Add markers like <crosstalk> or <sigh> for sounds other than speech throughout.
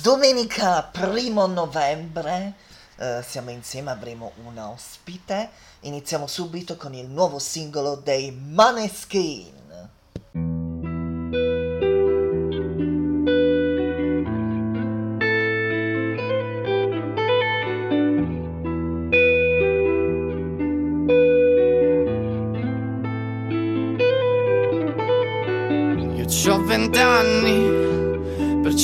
domenica primo novembre eh, siamo insieme, avremo un ospite. Iniziamo subito con il nuovo singolo dei Maneskin.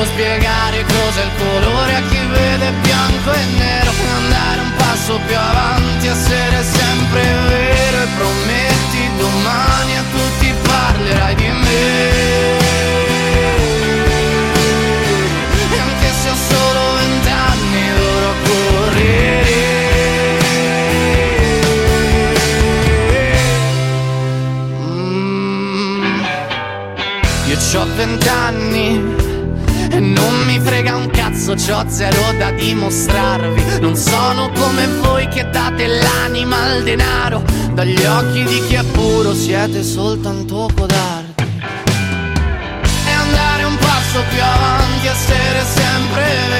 vero, spiegare cos'è il colore a chi vede bianco e nero, andare un passo più avanti, essere sempre vero e prometti domani a tutti parlerai di me. C'ho vent'anni e non mi frega cazzo, c'ho zero da dimostrarvi. Non sono come voi che date l'anima al denaro. Dagli occhi di chi è puro siete soltanto codardi. E andare un passo più avanti, essere sempre vero.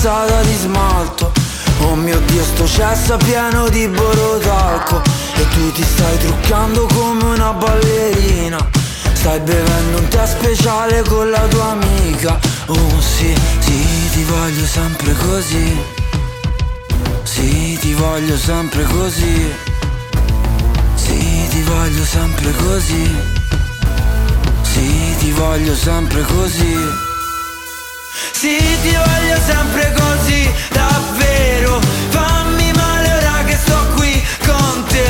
passata di smalto Oh mio Dio sto cesso pieno di borotalco E tu ti stai truccando come una ballerina. Stai bevendo un tè speciale con la tua amica. Oh sì, sì ti voglio sempre così. Sì ti voglio sempre così. Sì ti voglio sempre così. Sì ti voglio sempre così. Sì, ti voglio sempre così, davvero. Fammi male ora che sto qui con te.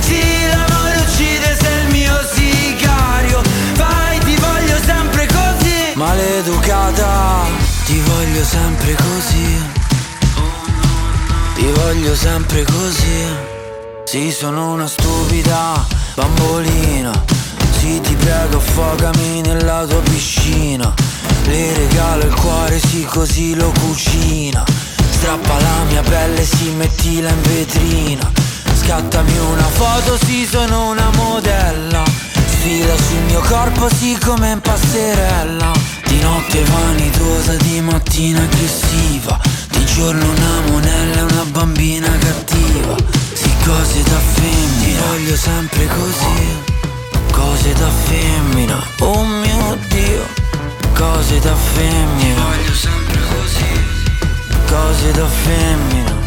Sì, l'amore uccide se il mio sicario. Vai, ti voglio sempre così. Maleducata, ti voglio sempre così. Ti voglio sempre così. Sì, sono una stupida bambolina. Sì, ti prego, affogami nella tua piscina. Le regalo il cuore, sì così lo cucina. Strappa la mia pelle, sì mettila in vetrina. Scattami una foto, sì sono una modella. Sfila sul mio corpo, sì come in passerella. Di notte vanitosa, di mattina aggressiva. Di giorno una monella, e una bambina cattiva. Sì cose da femmina, ti voglio sempre così. Cose da femmina, oh mio Dio. Cose da femmina. Voglio sempre così. Cose da femmina.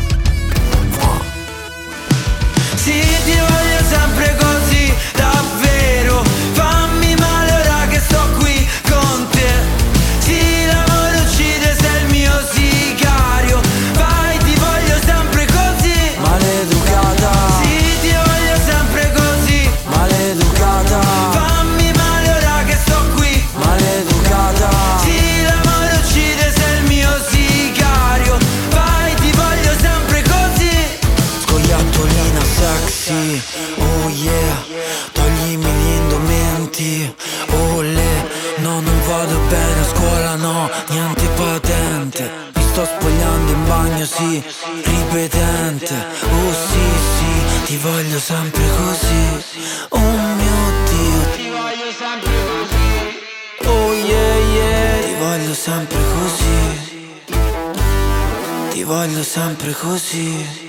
precoces.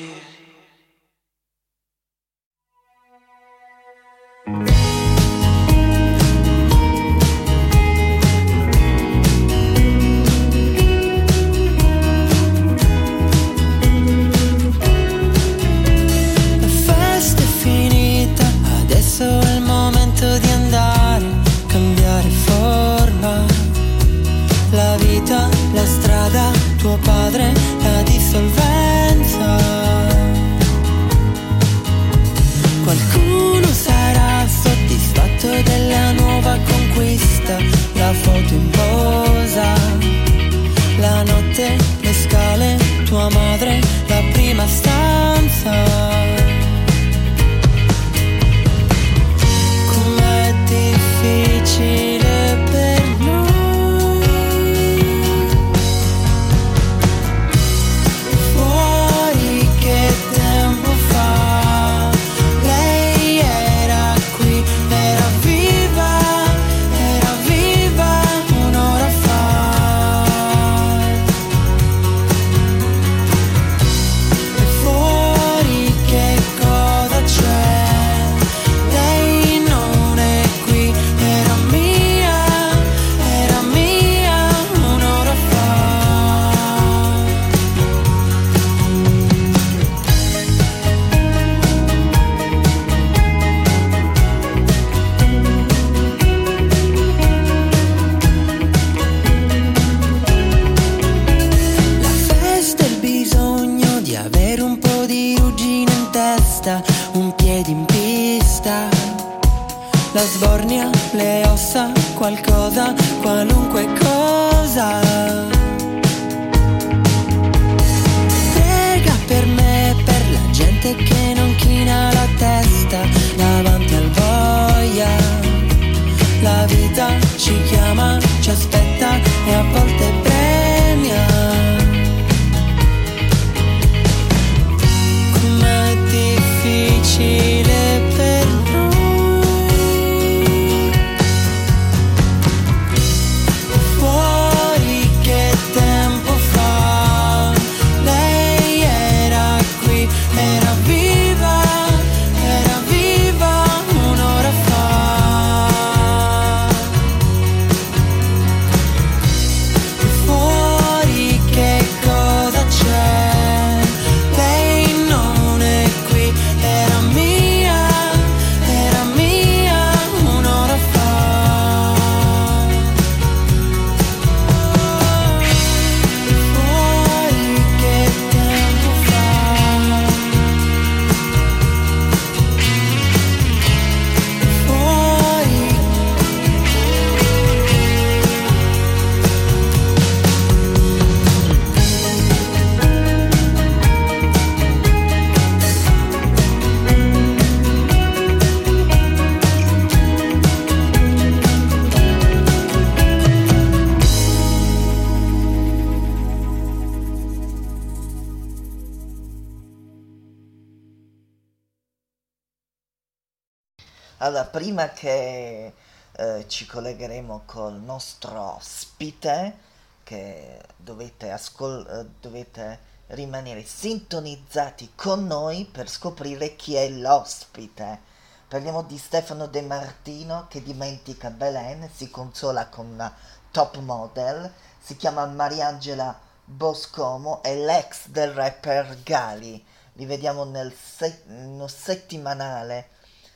Prima che eh, ci collegheremo col nostro ospite, che dovete, ascol- eh, dovete rimanere sintonizzati con noi per scoprire chi è l'ospite. Parliamo di Stefano De Martino che dimentica Belen, si consola con una top model, si chiama Mariangela Boscomo, è l'ex del rapper Gali. Li vediamo nel se- settimanale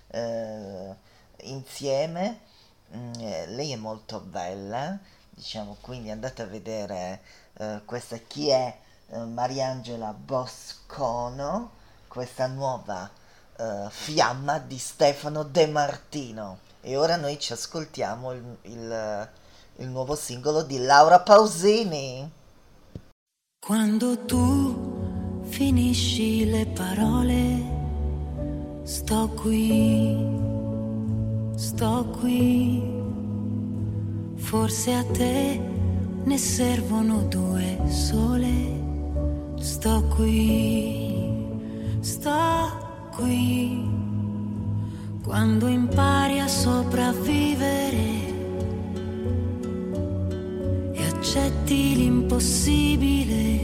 eh, insieme. Mm, eh, lei è molto bella, diciamo, quindi andate a vedere eh, questa chi è eh, Mariangela Boscono, questa nuova uh, fiamma di Stefano De Martino. E ora noi ci ascoltiamo il, il, il nuovo singolo di Laura Pausini. Quando tu finisci le parole, sto qui, sto qui. Forse a te ne servono due sole. Sto qui, sto qui quando impari a sopravvivere e accetti l'impossibile,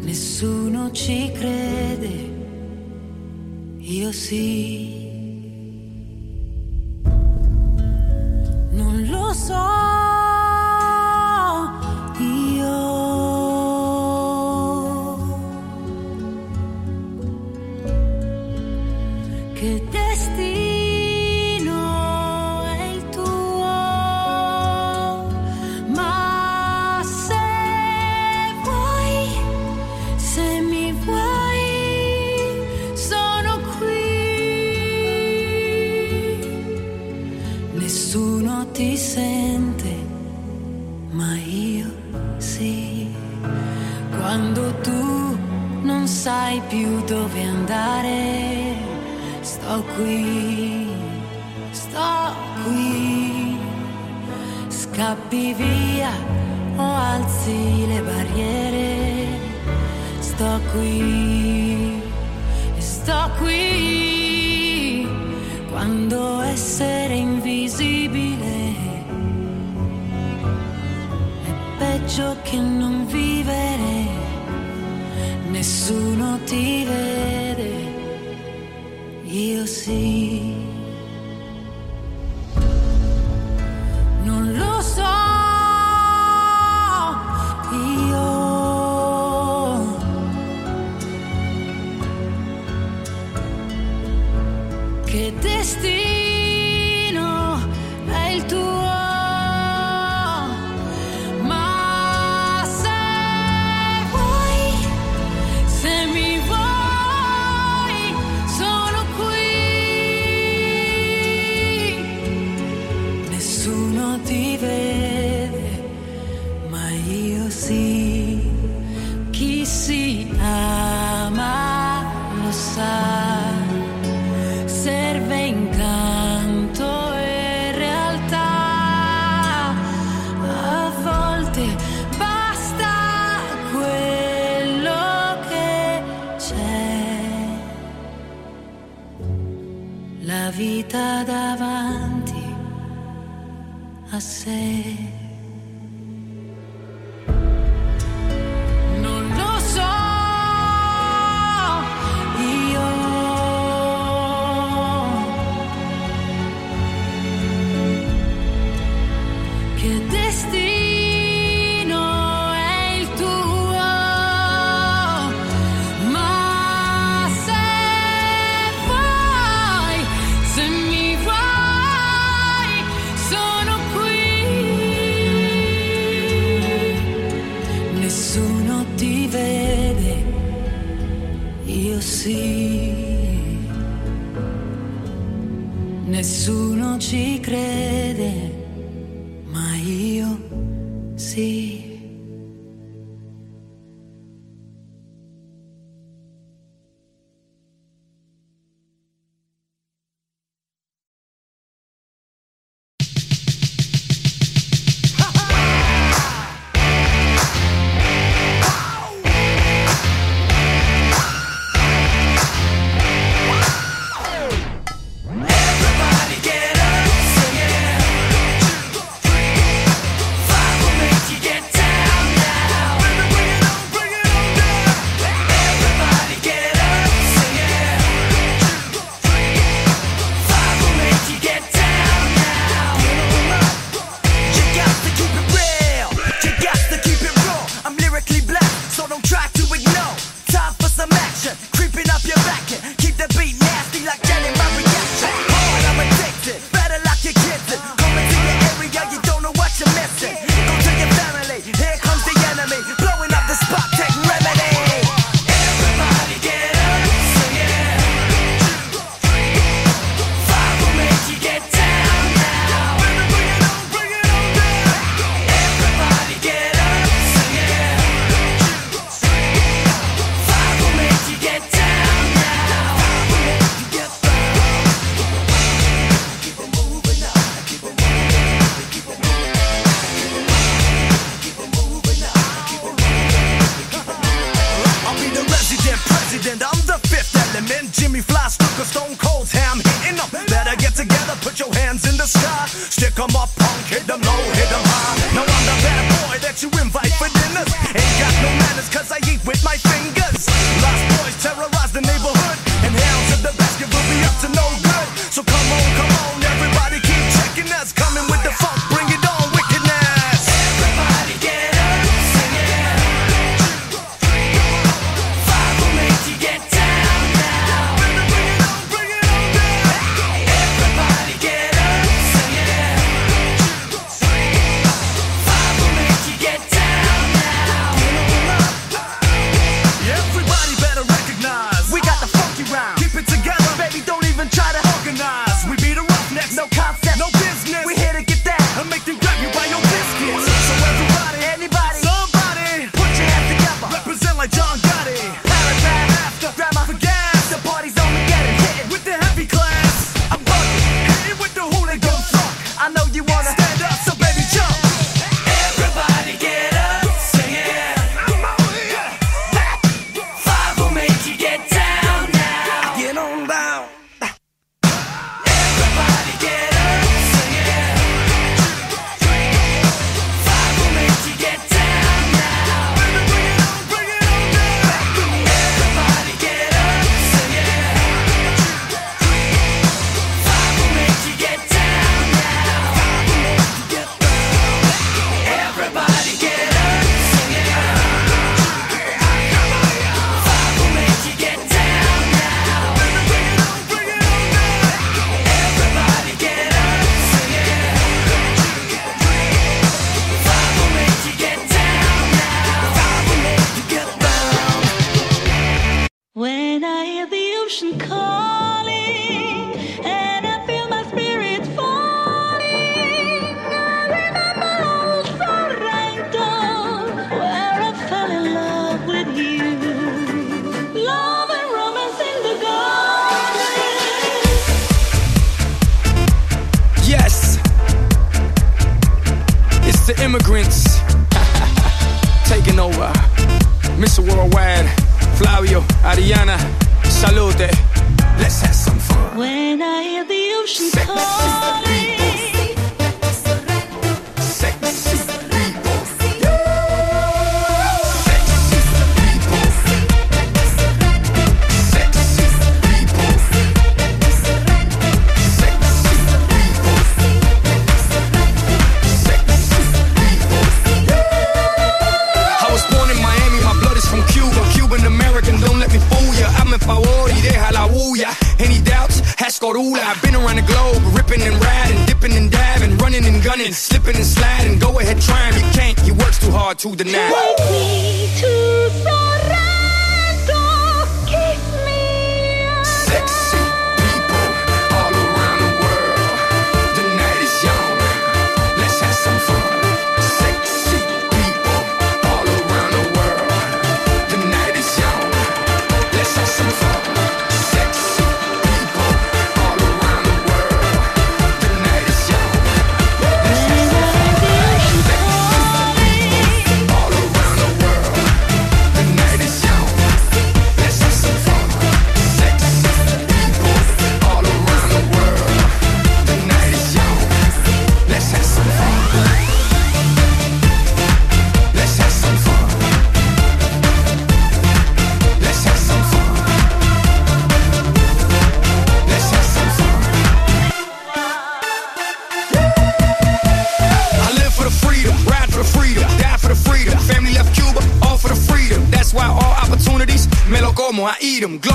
nessuno ci crede, io sì. Non io promo, I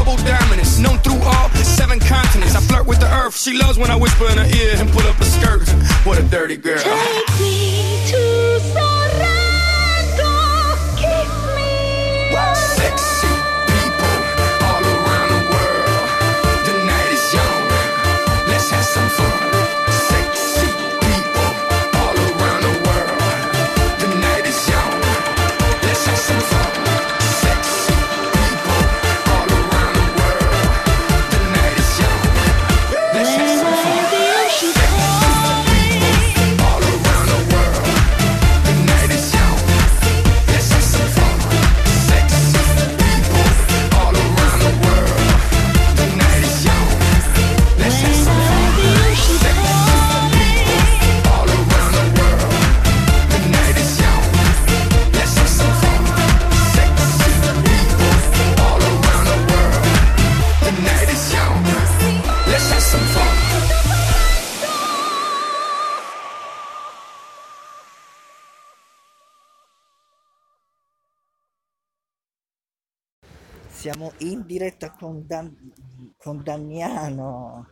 Siamo in diretta con, Dan- con Damiano.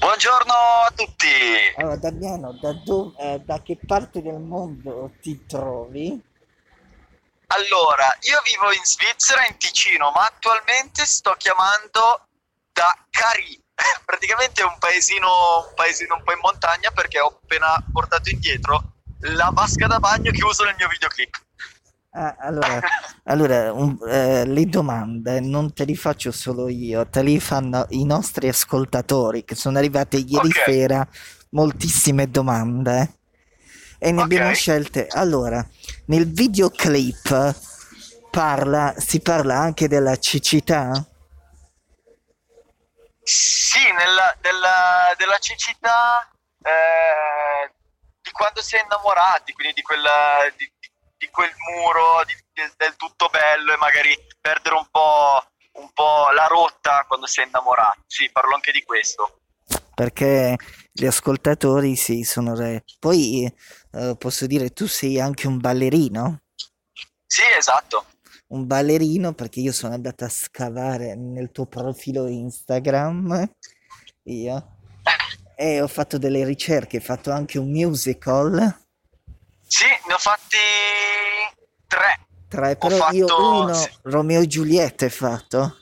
Buongiorno a tutti. Allora, Damiano, da, dov- eh, da che parte del mondo ti trovi? Allora, io vivo in Svizzera, in Ticino, ma attualmente sto chiamando da Cari. <laughs> Praticamente è un paesino, un paesino un po' in montagna perché ho appena portato indietro la vasca da bagno che uso nel mio videoclip. Ah, allora, allora un- eh, le domande non te le faccio solo io, te le fanno i nostri ascoltatori che sono arrivate ieri Ok. sera moltissime domande e ne Ok. abbiamo scelte. Allora, nel videoclip parla, si parla anche della cecità? Sì, nella, della, della cecità eh, di quando si è innamorati, quindi di, quella, di, di- quel muro, di- del- del tutto bello e magari perdere un po', un po' la rotta quando si è innamorati. Sì, parlo anche di questo. Perché gli ascoltatori sì, sono re. Poi eh, posso dire, tu sei anche un ballerino? Sì, esatto. un ballerino perché io sono andato a scavare nel tuo profilo Instagram io e ho fatto delle ricerche, ho fatto anche un musical, Sì, ne ho fatti tre. tre, Ho però io fatto- uno, sì. Romeo e Giulietta hai fatto,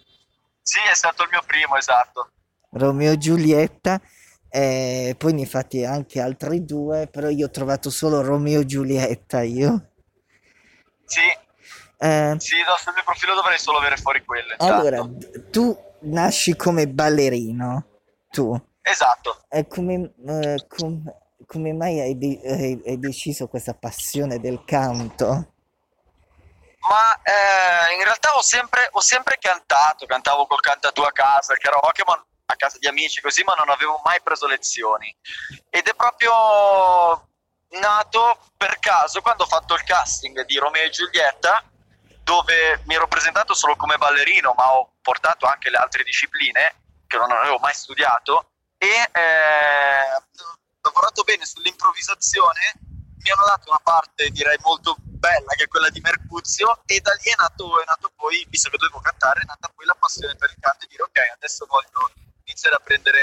Sì, è stato il mio primo, esatto. Romeo e Giulietta, e poi ne hai fatti anche altri due, però io ho trovato solo Romeo e Giulietta io. Sì, Eh, sì, no, sul mio profilo dovrei solo avere fuori quello. esatto. allora, tu nasci come ballerino, tu. Esatto. E come, eh, com- come mai hai, de- hai- deciso questa passione del canto? Ma eh, in realtà ho sempre, ho sempre cantato, cantavo col cantatù a casa, il karaoke ma a casa di amici così, ma non avevo mai preso lezioni. Ed è proprio nato per caso quando ho fatto il casting di Romeo e Giulietta, dove mi ero presentato solo come ballerino, ma ho portato anche le altre discipline che non avevo mai studiato e eh, lavorato bene sull'improvvisazione mi hanno dato una parte direi molto bella che è quella di Mercuzio e da lì è nato, è nato poi, visto che dovevo cantare, è nata poi la passione per il canto e dire ok adesso voglio iniziare a prendere,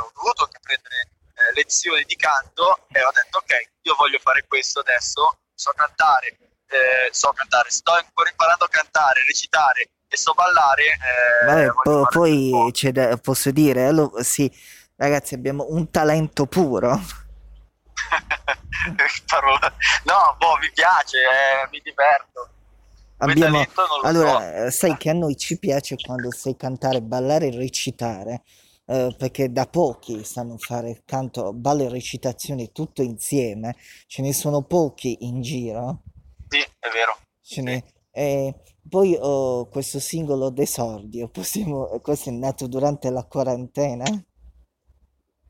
ho dovuto anche prendere eh, lezioni di canto e ho detto ok io voglio fare questo adesso, so cantare, eh, so cantare, sto ancora imparando a cantare, recitare e so ballare. eh, Vabbè, po- poi c'è da- posso dire, allora, sì, ragazzi, abbiamo un talento puro. <laughs> No, boh, mi piace, eh, mi diverto. Abbiamo, lo so. allora, eh, sai che a noi ci piace quando sai cantare, ballare e recitare, eh, perché da pochi sanno fare canto, ballo e recitazione tutto insieme, ce ne sono pochi in giro. Sì, è vero. Ce n'è- e poi ho questo singolo d'esordio, possiamo, questo è nato durante la quarantena?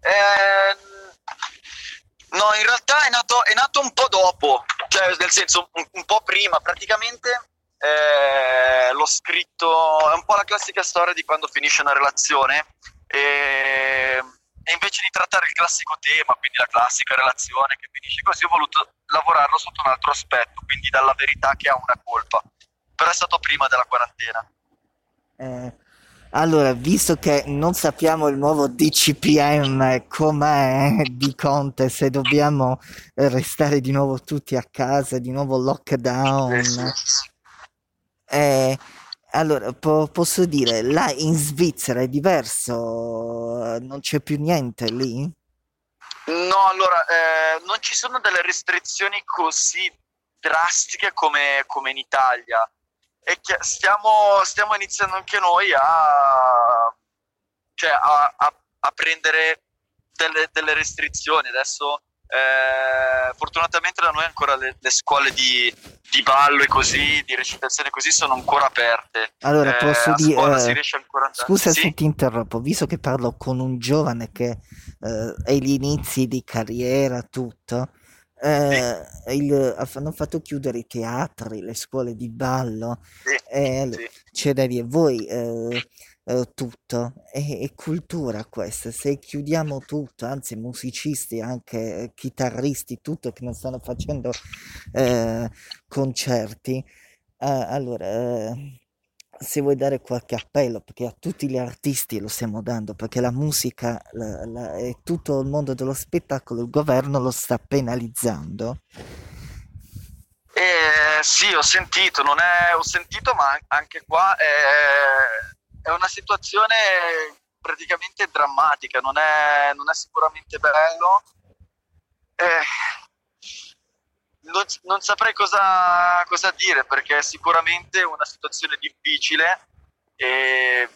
Eh, no, in realtà è nato, è nato un po' dopo, cioè nel senso un, un po' prima, praticamente eh, l'ho scritto, è un po' la classica storia di quando finisce una relazione e, e invece di trattare il classico tema, quindi la classica relazione che finisce così, ho voluto lavorarlo sotto un altro aspetto, quindi dalla verità che ha una colpa, però è stato prima della quarantena. Eh, allora, visto che non sappiamo il nuovo DCPM com'è di Conte, se dobbiamo eh, restare di nuovo tutti a casa, di nuovo lockdown, Eh eh, allora po- posso dire, là in Svizzera è diverso, non c'è più niente lì? No, allora, eh, non ci sono delle restrizioni così drastiche come, come in Italia. E stiamo, stiamo iniziando anche noi a, cioè a, a- a prendere delle, delle restrizioni. Adesso, eh, fortunatamente da noi ancora le, le scuole di, di ballo e così, di recitazione così, sono ancora aperte. Allora, Eh, posso dire, andare. scusa Sì? se ti interrompo, visto che parlo con un giovane che eh, è agli inizi di carriera, tutto, eh, il- hanno fatto chiudere i teatri, le scuole di ballo, e sì. c'è da dire, voi eh, eh, tutto, è, è cultura questa, se chiudiamo tutto, anzi musicisti, anche eh, chitarristi, tutto che non stanno facendo eh, concerti, eh, allora, eh, se vuoi dare qualche appello, perché a tutti gli artisti lo stiamo dando, perché la musica la- la- e tutto il mondo dello spettacolo, il governo lo sta penalizzando. Eh, sì, ho sentito, non è, ho sentito, ma an- anche qua è, è una situazione praticamente drammatica, non è, non è sicuramente bello. Eh, non, non saprei cosa, cosa dire perché è sicuramente una situazione difficile e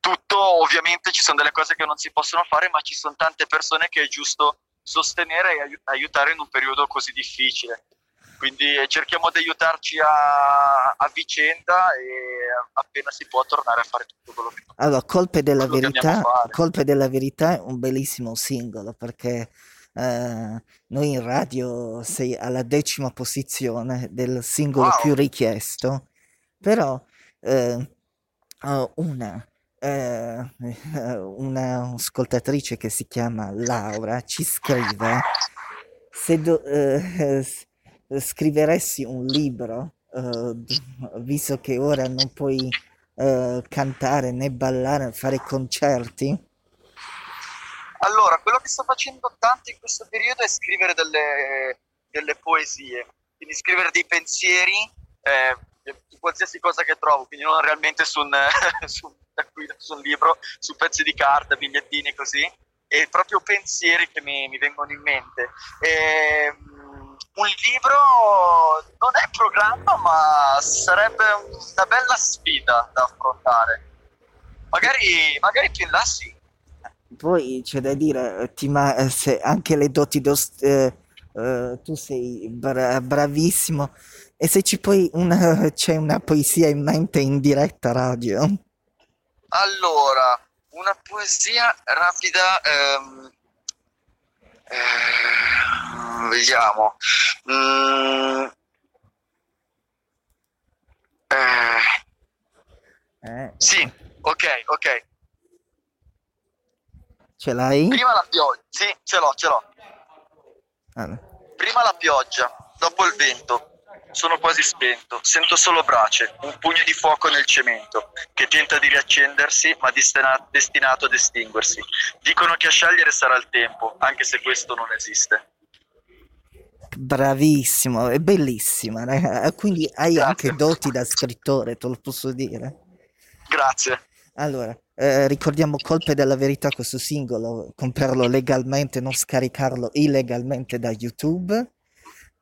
tutto ovviamente ci sono delle cose che non si possono fare, ma ci sono tante persone che è giusto sostenere e aiu- aiutare in un periodo così difficile. Quindi eh, cerchiamo di aiutarci a, a vicenda e appena si può tornare a fare tutto quello che Allora, Colpe della verità. Colpe della verità è un bellissimo singolo perché eh, noi in radio sei alla decima posizione del singolo Wow. più richiesto, però eh, una, eh, una ascoltatrice che si chiama Laura ci scrive se do- eh, s- scriveresti un libro, eh, visto che ora non puoi eh, cantare né ballare, fare concerti, Allora, quello che sto facendo tanto in questo periodo è scrivere delle, delle poesie, quindi scrivere dei pensieri eh, su qualsiasi cosa che trovo, quindi non realmente su un, <laughs> su, su un libro, su pezzi di carta, bigliettini così, e proprio pensieri che mi, mi vengono in mente. Ehm, un libro non è programma, ma sarebbe una bella sfida da affrontare. Magari, magari più in là sì. Poi c'è da dire, eh, ti ma- eh, se anche le doti eh, eh, tu sei bra- bravissimo, e se ci poi una, <laughs> c'è una poesia in mente in diretta radio? Allora, una poesia rapida. ehm, eh, vediamo. Mm, eh, Eh, sì, ok, ok. Ce l'hai? Prima la pioggia. Sì, ce l'ho, ce l'ho. Allora. Prima la pioggia, dopo il vento. Sono quasi spento, sento solo brace, un pugno di fuoco nel cemento, che tenta di riaccendersi, ma destinato ad estinguersi. Dicono che a scegliere sarà il tempo, anche se questo non esiste. Bravissimo, è bellissima, raga. Quindi hai anche Grazie. doti da scrittore, te lo posso dire. Grazie. Allora, eh, ricordiamo Colpe della Verità, questo singolo, comprarlo legalmente, non scaricarlo illegalmente da YouTube,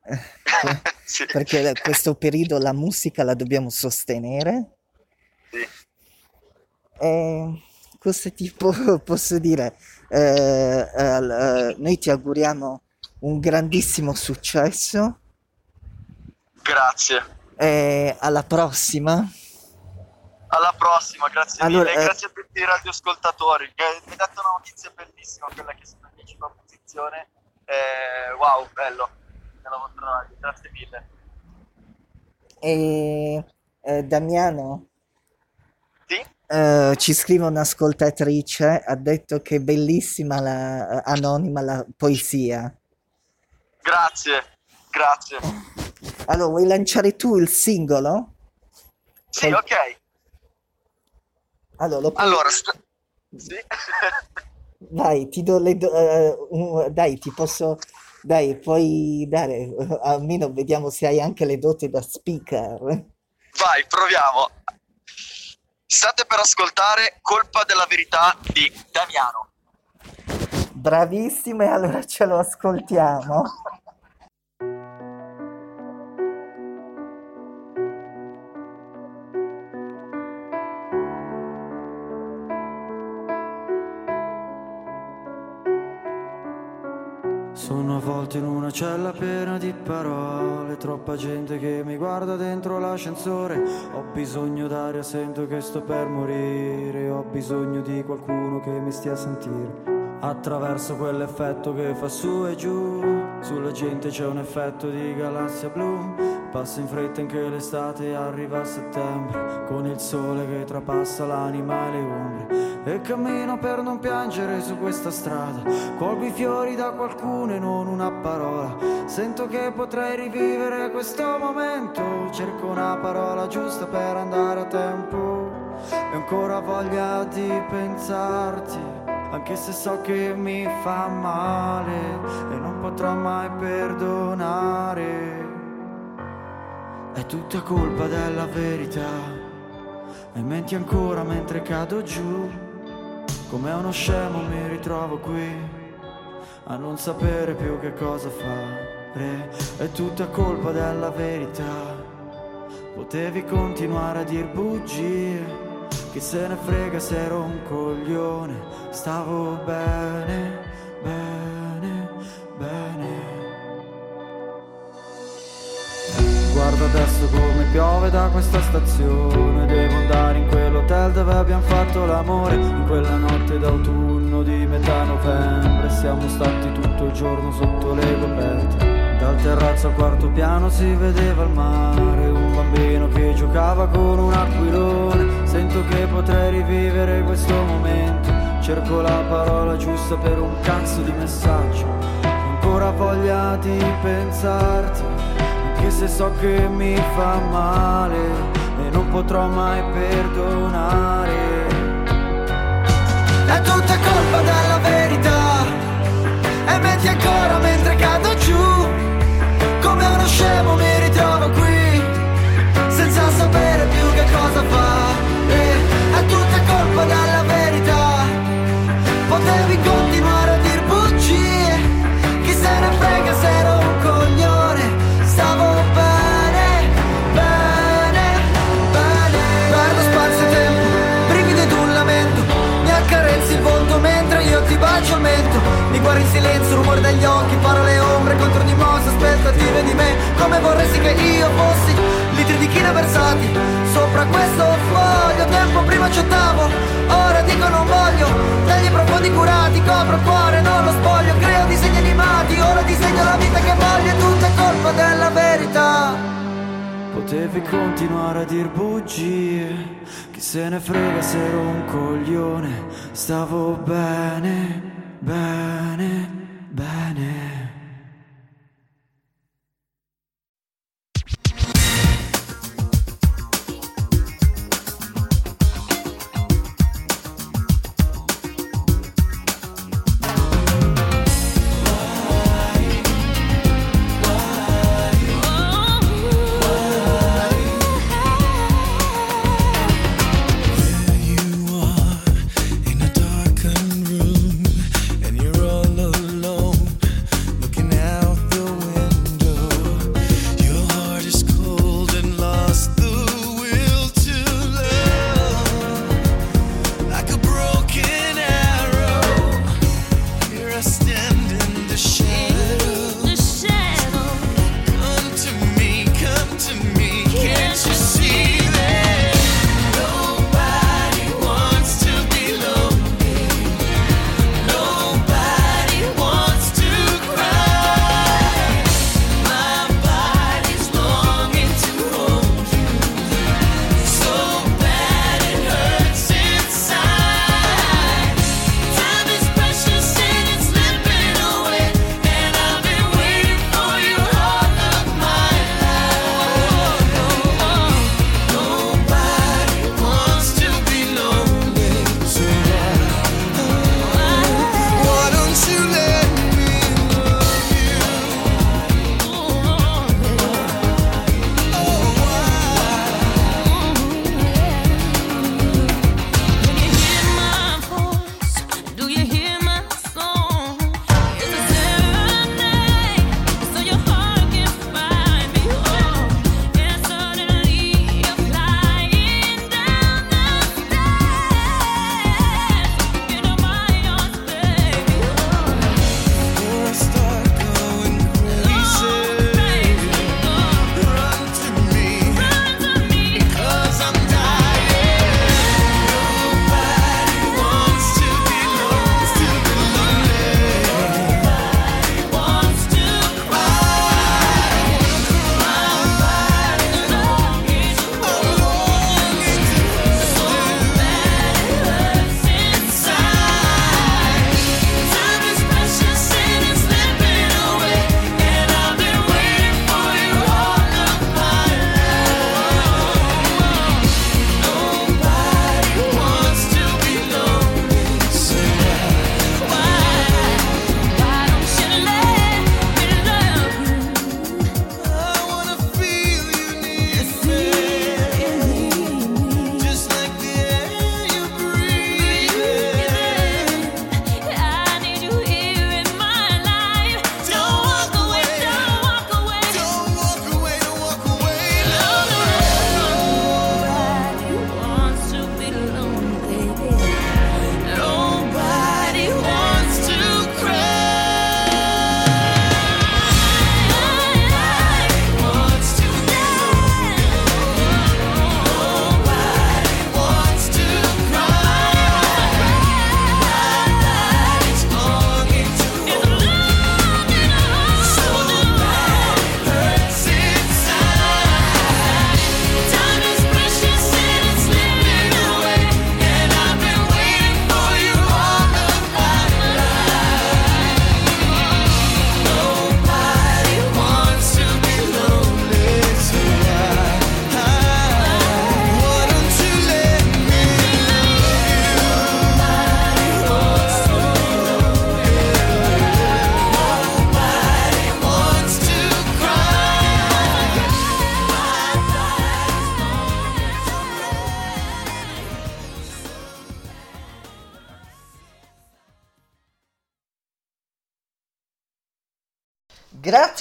eh, <laughs> Sì. perché questo periodo la musica la dobbiamo sostenere. Sì. E questo tipo, <laughs> posso dire, eh, eh, eh, noi ti auguriamo un grandissimo successo Grazie. e alla prossima. Alla prossima, grazie Allora, mille. eh, Grazie a tutti i radioascoltatori. Mi hai dato una notizia bellissima, quella che sono in decima posizione. Eh, wow, bello. Nella vostra radio. Grazie mille. E eh, Damiano, Sì? eh, ci scrive un'ascoltatrice, ha detto che è bellissima la anonima la poesia. Grazie. Grazie. Allora, vuoi lanciare tu il singolo? Sì, Col- ok. Allora, Allora, st- sì. Vai, ti do le do- eh, dai, ti posso, dai, puoi dare, almeno vediamo se hai anche le doti da speaker. Vai, proviamo. State per ascoltare Colpa della verità di Damiano. Bravissimo, e allora ce lo ascoltiamo. Avvolto in una cella piena di parole, troppa gente che mi guarda dentro l'ascensore. Ho bisogno d'aria, sento che sto per morire. Ho bisogno di qualcuno che mi stia a sentire. Attraverso quell'effetto che fa su e giù, sulla gente c'è un effetto di galassia blu. Passa in fretta anche l'estate, arriva a settembre, con il sole che trapassa l'anima e le ombre. E cammino per non piangere su questa strada, colgo i fiori da qualcuno e non una parola. Sento che potrei rivivere questo momento, cerco una parola giusta per andare a tempo. E ancora voglia di pensarti, anche se so che mi fa male e non potrò mai perdonare. È tutta colpa della verità, e menti ancora mentre cado giù. Come uno scemo mi ritrovo qui a non sapere più che cosa fare. È tutta colpa della verità. Potevi continuare a dir bugie. Chi se ne frega se ero un coglione. Stavo bene, bene, bene. Guarda adesso come piove da questa stazione Devo andare in quell'hotel dove abbiamo fatto l'amore In quella notte d'autunno di metà novembre. Siamo stati tutto il giorno sotto le coperte. Dal terrazzo al quarto piano si vedeva il mare Un bambino che giocava con un aquilone. Sento che potrei rivivere questo momento. Cerco la parola giusta per un cazzo di messaggio. Ancora voglia di pensarti anche se so che mi fa male e non potrò mai perdonare. È tutta colpa della verità e metti ancora mentre cado giù. Come uno scemo mi in silenzio, rumore degli occhi, parole ombre contro di mosse, aspettative di me Come vorresti che io fossi, litri di china versati Sopra questo foglio, tempo prima c'ottavo Ora dico non voglio, tagli profondi curati Copro il cuore, non lo spoglio, creo disegni animati Ora disegno la vita che voglio, è tutta colpa della verità. Potevi continuare a dir bugie Chi se ne frega se ero un coglione Stavo bene, bene, bene In a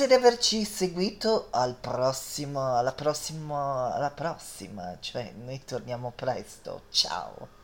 di averci seguito al prossimo, alla prossima, alla prossima, cioè noi torniamo presto. Ciao.